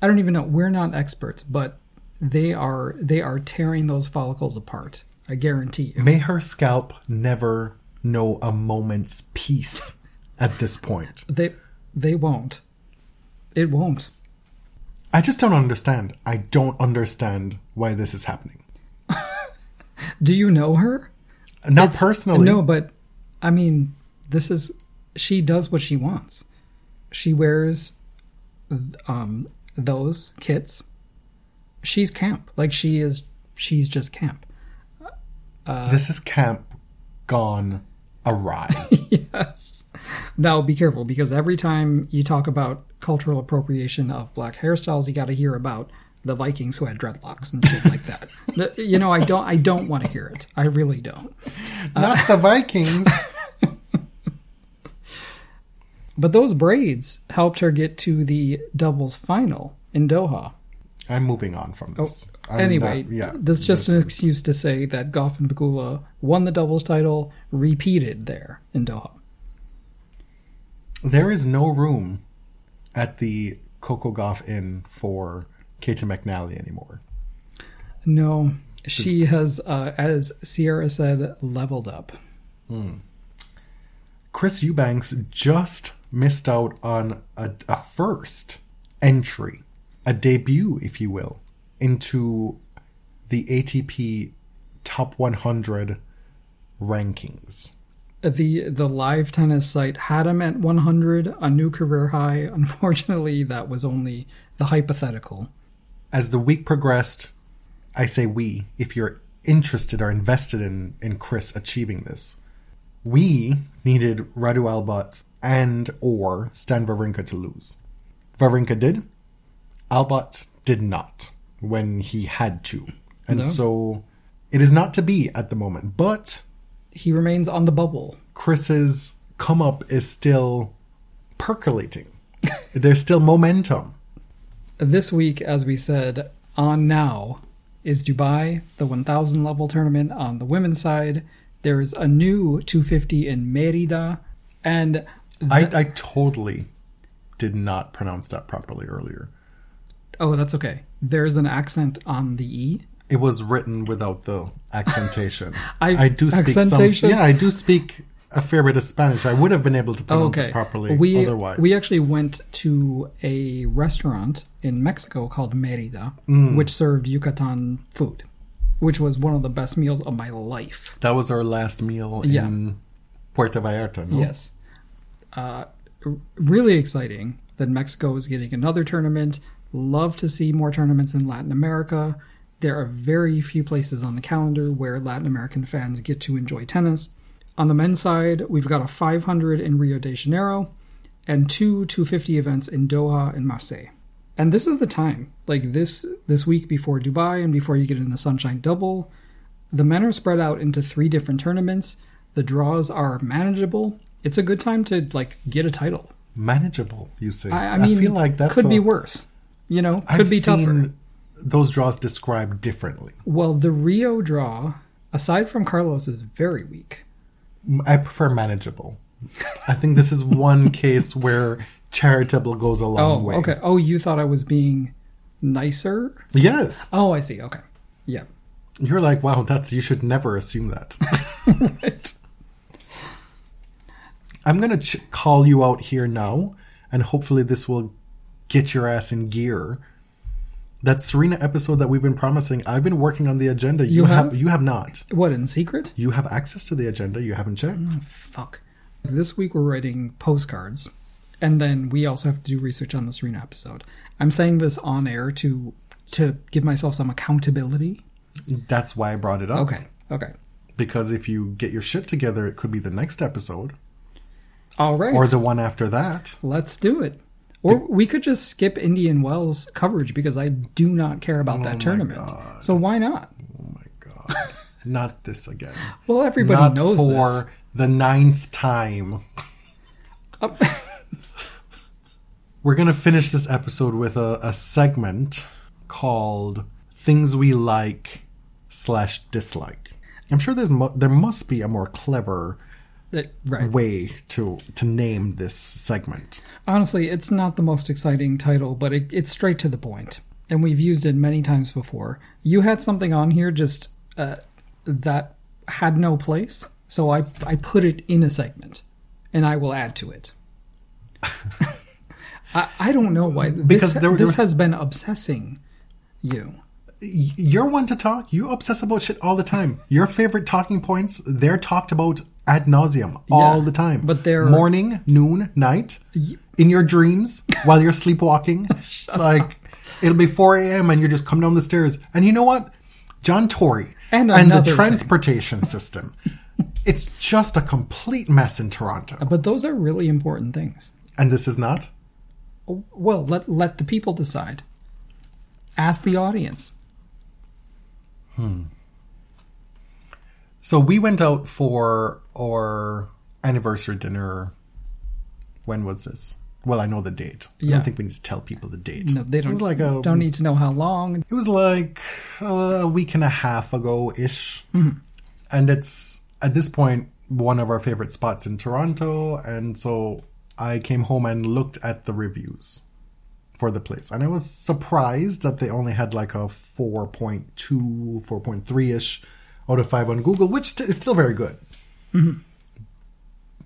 I don't even know. We're not experts, but they are. They are tearing those follicles apart. I guarantee you. May her scalp never know a moment's peace at this point. They they won't. It won't. I just don't understand. I don't understand why this is happening. Do you know her? Not It's- personally. No, but I mean, this is she does what she wants. She wears um those kits. She's camp. Like she is she's just camp. this is camp gone awry. yes. Now be careful because every time you talk about cultural appropriation of black hairstyles, you got to hear about the Vikings who had dreadlocks and shit like that. you know, I don't I don't want to hear it. I really don't. Uh, Not the Vikings. But those braids helped her get to the doubles final in Doha. I'm moving on from this. Oh, anyway, not- yeah, this is just an is- excuse to say that Gauff and Pegula won the doubles title, repeated there in Doha. There is no room at the Coco Gauff Inn for Caty McNally anymore. No, she has, uh, as Sierra said, leveled up. Hmm. Chris Eubanks just missed out on a, a first entry, a debut, if you will, into the ATP Top 100 rankings. Uh, the the live tennis site had him at 100, a new career high. Unfortunately, that was only the hypothetical. As the week progressed, I say we, if you're interested or invested in, in Chris achieving this, we needed Radu Albot and or Stan Wawrinka to lose. Wawrinka did. Albot did not when he had to. And No. so it is not to be at the moment. But He remains on the bubble. Chris's come up is still percolating. There's still momentum. This week, as we said, on now is Dubai, the 1000 level tournament on the women's side. There's a new 250 in Merida, and I, I totally did not pronounce that properly earlier. Oh, that's okay. There's an accent on the E. It was written without the accentation. I- do speak accentation? some. Yeah, I do speak a fair bit of Spanish. I would have been able to pronounce okay. it properly we, otherwise. We actually went to a restaurant in Mexico called Merida, Mm. which served Yucatan food, which was one of the best meals of my life. that was our last meal Yeah. in Puerto Vallarta. No? Yes. Uh, really exciting that Mexico is getting another tournament. Love to see more tournaments in Latin America. There are very few places on the calendar where Latin American fans get to enjoy tennis. On the men's side, we've got a 500 in Rio de Janeiro and two 250 events in Doha and Marseille. And this is the time, like this this week before Dubai and before you get in the Sunshine Double, the men are spread out into three different tournaments. The draws are manageable. It's a good time to like get a title. Manageable, you say. I, I mean, feel like that could a- be worse. You know, could I've be tougher. Those draws described differently. Well, the Rio draw, aside from Carlos, is very weak. I prefer manageable. I think this is one case where charitable goes a long Oh, way. okay. Oh, you thought I was being nicer? Yes. Oh, I see. Okay. Yeah. You're like, wow, that's you should never assume that. Right. I'm gonna ch- call you out here now, and hopefully this will get your ass in gear. That Serena episode that we've been promising, I've been working on the agenda. You, You have? have? you have not. What in secret? You have access to the agenda. You haven't checked. Mm, fuck. This week we're writing postcards, and then we also have to do research on the Serena episode. I'm saying this on air to to give myself some accountability. That's why I brought it up. Okay. Okay. Because if you get your shit together, it could be the next episode All right. or the one after that. Let's do it. Or we could just skip Indian Wells coverage because I do not care about Oh that tournament. God. So why not? Oh my god! not this again. Well, everybody not knows for this. the ninth time. Oh. We're gonna finish this episode with a, a segment called "Things We Like slash Dislike." I'm sure there's mu- there must be a more clever Right. way to to name this segment. Honestly, it's not the most exciting title, but it, it's straight to the point, and we've used it many times before. You had something on here just uh, that had no place, so I I put it in a segment, and I will add to it. I, I don't know why this, Because there- there this was- has been obsessing you. You're one to talk. You obsess about shit all the time. Your favorite talking points, they're talked about ad nauseum all the time. but they're- morning, noon, night, in your dreams while you're sleepwalking. like it'll be 4 a.m. and you just come down the stairs. And you know what? John Tory And the transportation system. It's just a complete mess in Toronto. But those are really important things. And this is not. Oh, well, let let the people decide. Ask the audience. Hmm. So we went out for our anniversary dinner. When was this? Well, I know the date. I Yeah. don't think we need to tell people the date. No, they don't. It was like a. don't need to know how long. It was like a week and a half ago ish, Mm-hmm. and it's at this point one of our favorite spots in Toronto. And so I came home and looked at the reviews for the place, and I was surprised that they only had like a 4.2, 4.3 ish out of five on Google, which st- is still very good. Mm-hmm.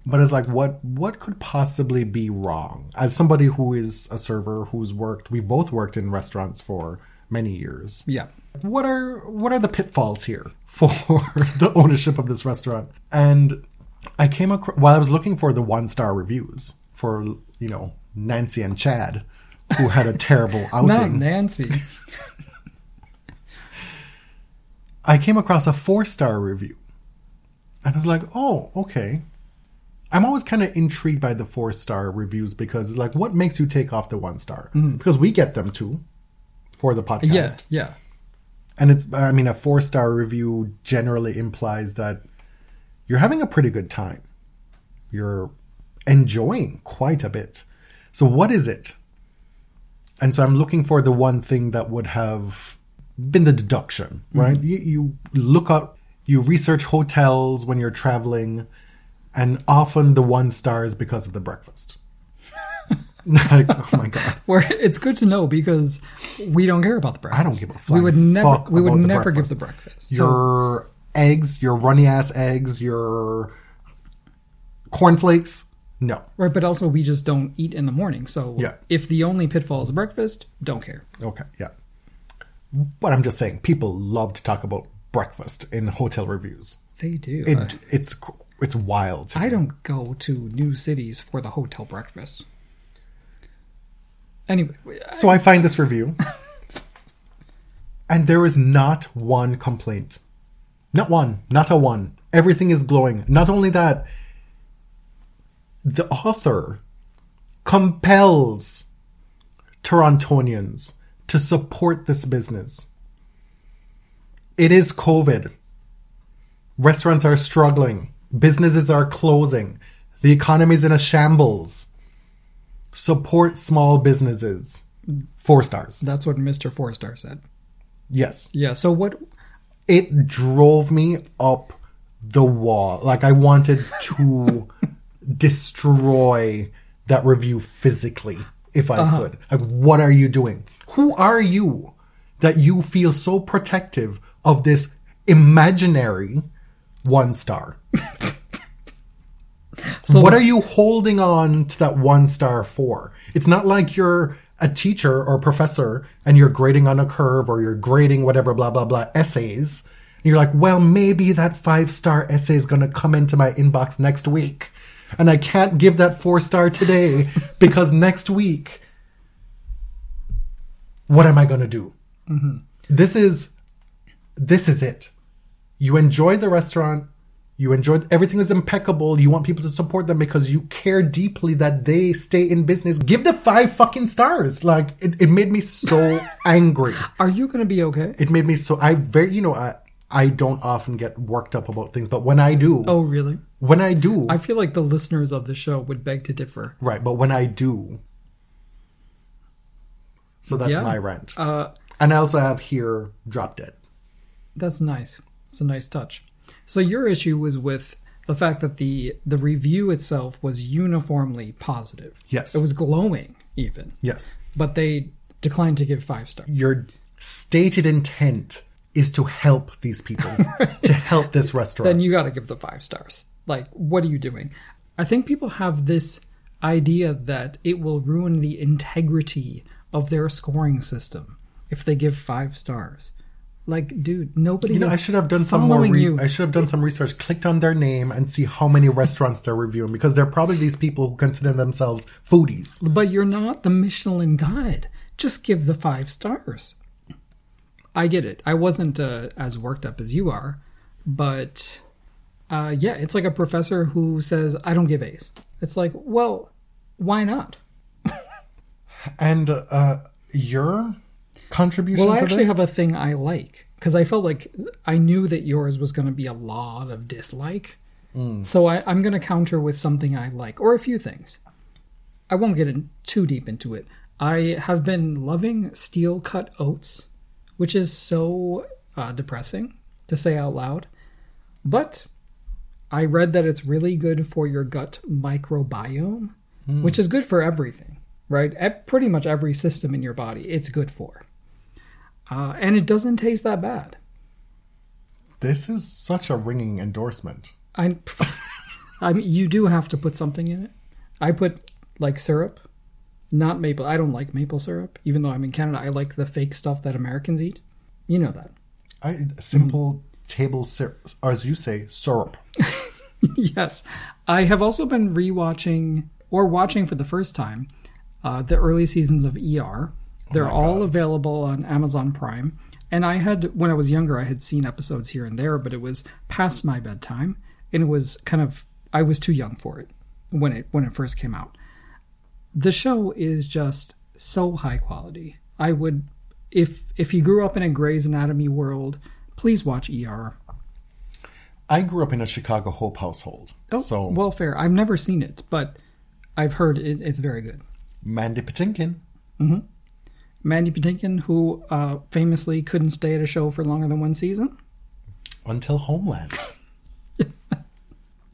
But it's like, what what could possibly be wrong? As somebody who is a server who's worked, we both worked in restaurants for many years. Yeah. What are what are the pitfalls here for the ownership of this restaurant? And I came across while I was looking for the one star reviews for you know Nancy and Chad, who had a terrible outing. Not. Nancy. I came across a four star review. And I was like, oh, okay. I'm always kind of intrigued by the four star reviews because, like, what makes you take off the one star? Mm-hmm. Because we get them too for the podcast. yeah, yeah. And it's, I mean, a four star review generally implies that you're having a pretty good time. You're enjoying quite a bit. So, what is it? And so, I'm looking for the one thing that would have been the deduction, right? Mm-hmm. You, you look up, you research hotels when you're traveling, and often the one star is because of the breakfast. like, oh my God. Where it's good to know because we don't care about the breakfast. I don't give a fuck. We would never. We would never breakfast. give the breakfast. So, your eggs, your runny ass eggs, your cornflakes. No. right, but also we just don't eat in the morning. So Yeah. if the only pitfall is breakfast, don't care. Okay, yeah. But I'm just saying, people love to talk about breakfast in hotel reviews. They do. It it's it's wild. I don't go to new cities for the hotel breakfast. Anyway, So I find this review, and there is not one complaint. Not one. Not a one. Everything is glowing. Not only that, the author compels Torontonians to support this business. It is COVID. Restaurants are struggling. Businesses are closing. The economy is in a shambles. Support small businesses. Four stars. that's what Mr. Four Star said. Yes. Yeah. So what? It drove me up the wall. Like I wanted to destroy that review physically if I uh-huh. could. Like what are you doing? Who are you that you feel so protective of this imaginary one star? So what are you holding on to that one star for? It's not like you're a teacher or professor and you're grading on a curve or you're grading whatever blah blah blah essays. And you're like, well, maybe that five star essay is going to come into my inbox next week. And I can't give that four star today because next week, what am I going to do? Mm-hmm. This is, this is it. You enjoy the restaurant. You enjoy everything is impeccable. You want people to support them because you care deeply that they stay in business. Give the five fucking stars. Like it, it made me so angry. are you going to be okay? It made me so I very you know I I don't often get worked up about things, but when I do, Oh, really? when I do, I feel like the listeners of the show would beg to differ. right, but when I do, so that's Yeah. my rent. Uh, and I also have here Drop Dead. That's nice. It's a nice touch. So your issue was with the fact that the the review itself was uniformly positive. Yes. It was glowing even, Yes, but they declined to give 5 stars. your stated intent is to help these people, to help this restaurant. Then you got to give the 5 stars. Like what are you doing? I think people have this idea that it will ruin the integrity of their scoring system if they give 5 stars. Like dude, nobody You know, I should have done some more. Re- you. I should have done some research. Clicked on their name and see how many restaurants they're reviewing because they're probably these people who consider themselves foodies. But you're not the Michelin guide. Just give the five stars. I get it. I wasn't uh, as worked up as you are, but uh, yeah, it's like a professor who says, I don't give A's. It's like, well, why not? And uh, your contribution Well, I actually this? have a thing I like because I felt like I knew that yours was going to be a lot of dislike. So I, I'm going to counter with something I like, or a few things. I won't get in too deep into it. I have been loving steel cut oats, which is so uh, depressing to say out loud. But I read that it's really good for your gut microbiome, which is good for everything, right? E- Pretty much every system in your body, it's good for. Uh, and it doesn't taste that bad. This is such a ringing endorsement. I, I mean, you do have to put something in it. I put like syrup, not maple. I don't like maple syrup, even though I'm in Canada. I like the fake stuff that Americans eat. You know that. I, simple table syrup, or as you say, syrup. yes, I have also been rewatching or watching for the first time uh, the early seasons of ER. They're my all God. available on Amazon Prime. And I had, when I was younger, I had seen episodes here and there, but it was past my bedtime, and it was kind of I was too young for it when it when it first came out. The show is just so high quality. I would, if if you grew up in a Grey's Anatomy world, please watch ER. I grew up in a Chicago Hope household. Oh, so well, fair. I've never seen it, but I've heard it, it's very good. Mandy Patinkin. Mandy Patinkin, who uh, famously couldn't stay at a show for longer than one season. Until Homeland.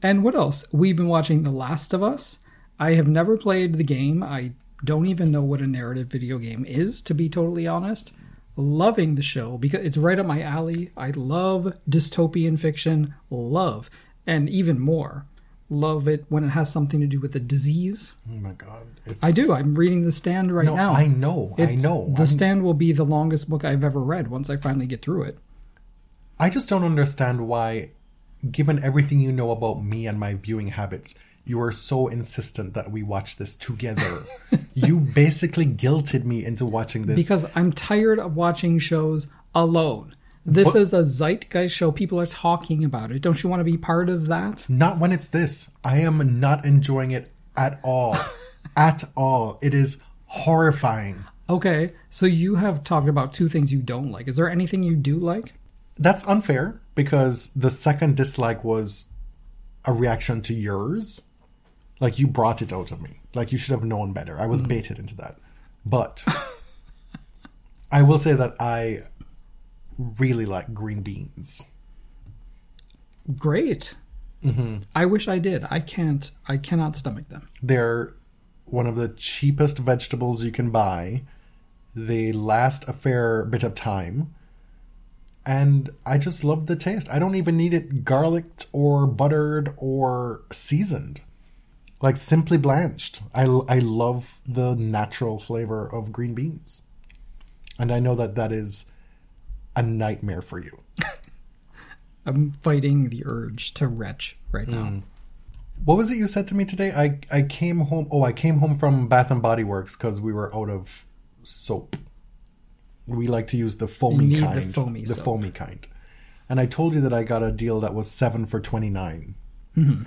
And what else? We've been watching The Last of Us. I have never played the game. I don't even know what a narrative video game is, to be totally honest. Loving the show because it's right up my alley. I love dystopian fiction. Love. And even more, love it when it has something to do with a disease. Oh my god. It's, I do. I'm reading The Stand right No, now. I know. I know. The I'm- Stand will be the longest book I've ever read once I finally get through it. I just don't understand why, given everything you know about me and my viewing habits, you are so insistent that we watch this together. you basically guilted me into watching this. Because I'm tired of watching shows alone. This But- is a zeitgeist show. People are talking about it. Don't you want to be part of that? not when it's this. I am not enjoying it at all. at all. It is horrifying. Okay, so you have talked about two things you don't like. Is there anything you do like? That's unfair because the second dislike was a reaction to yours. Like you brought it out of me. Like you should have known better. I was hmm. baited into that. But I will say that I really like green beans. Great. Mm-hmm. I wish I did. I can't. I cannot stomach them. They're one of the cheapest vegetables you can buy. They last a fair bit of time. And I just love the taste. I don't even need it garlicked or buttered or seasoned. Like simply blanched. I, I love the natural flavor of green beans. And I know that that is a nightmare for you. I'm fighting the urge to retch right now. What was it you said to me today? I I came home. Oh, I came home from Bath and Body Works because we were out of soap. We like to use the foamy need the kind, foamy the foamy kind. And I told you that I got a deal that was seven for twenty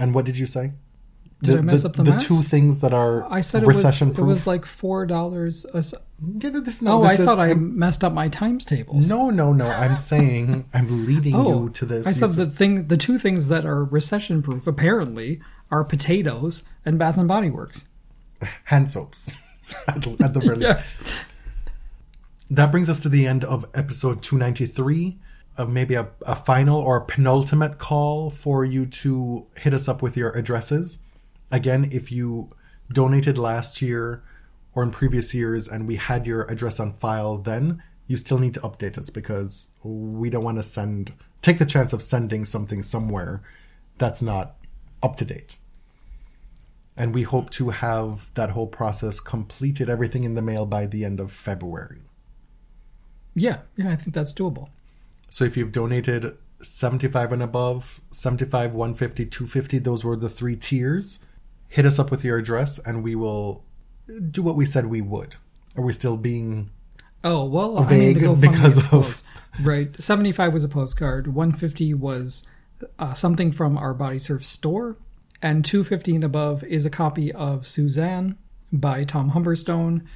And what did you say? Mm-hmm. Did I mess up the math? two things that are I said it was. recession It was like four dollars. Yeah, this, Oh, this I is- thought I messed up my times tables. No, no, no. I'm saying I'm leading Oh, you to this. I said the thing, the two things that are recession proof apparently are potatoes and Bath and Body Works. hand soaps at, the- at the very least. That brings us to the end of episode 293. Of uh, maybe a, a final or penultimate call for you to hit us up with your addresses. Again, if you donated last year or in previous years and we had your address on file then, you still need to update us because we don't want to send, take the chance of sending something somewhere that's not up to date and we hope to have that whole process completed everything in the mail by the end of February. Yeah, yeah, I think that's doable. So if you've donated 75 and above, 75, 150, 250, those were the three tiers. Hit us up with your address and we will do what we said we would. Are we still being Oh well, I mean the because of- right. Seventy five was a postcard. One fifty was uh, something from our BodyServe store, and two fifty and above is a copy of Suzanne by Tom Humberstone.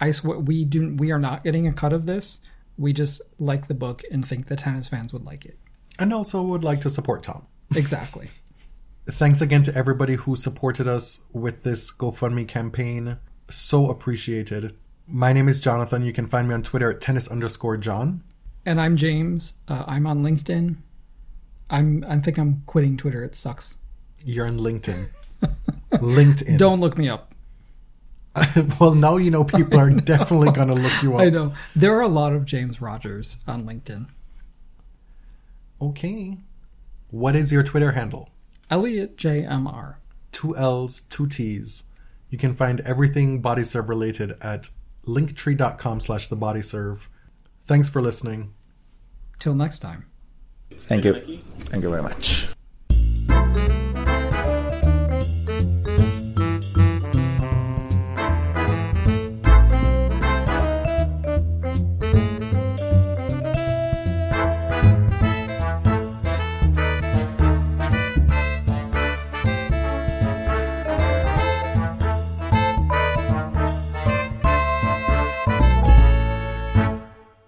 I swear we do we are not getting a cut of this. We just like the book and think the tennis fans would like it. and also would like to support Tom. Exactly. Thanks again to everybody who supported us with this GoFundMe campaign. So appreciated. My name is Jonathan. You can find me on Twitter at tennis underscore John. and I'm James. Uh, I'm on LinkedIn. I'm I think I'm quitting Twitter. It sucks. You're on LinkedIn. LinkedIn. Don't look me up. well, now you know people are definitely going to look you up. I know there are a lot of James Rogers on LinkedIn. Okay. What is your Twitter handle? Elliot JMR. Two L's, two T's. You can find everything BodyServe related at linktree.com slash thebodyserve. Thanks for listening. Till next time. Thank you. Thank you very much.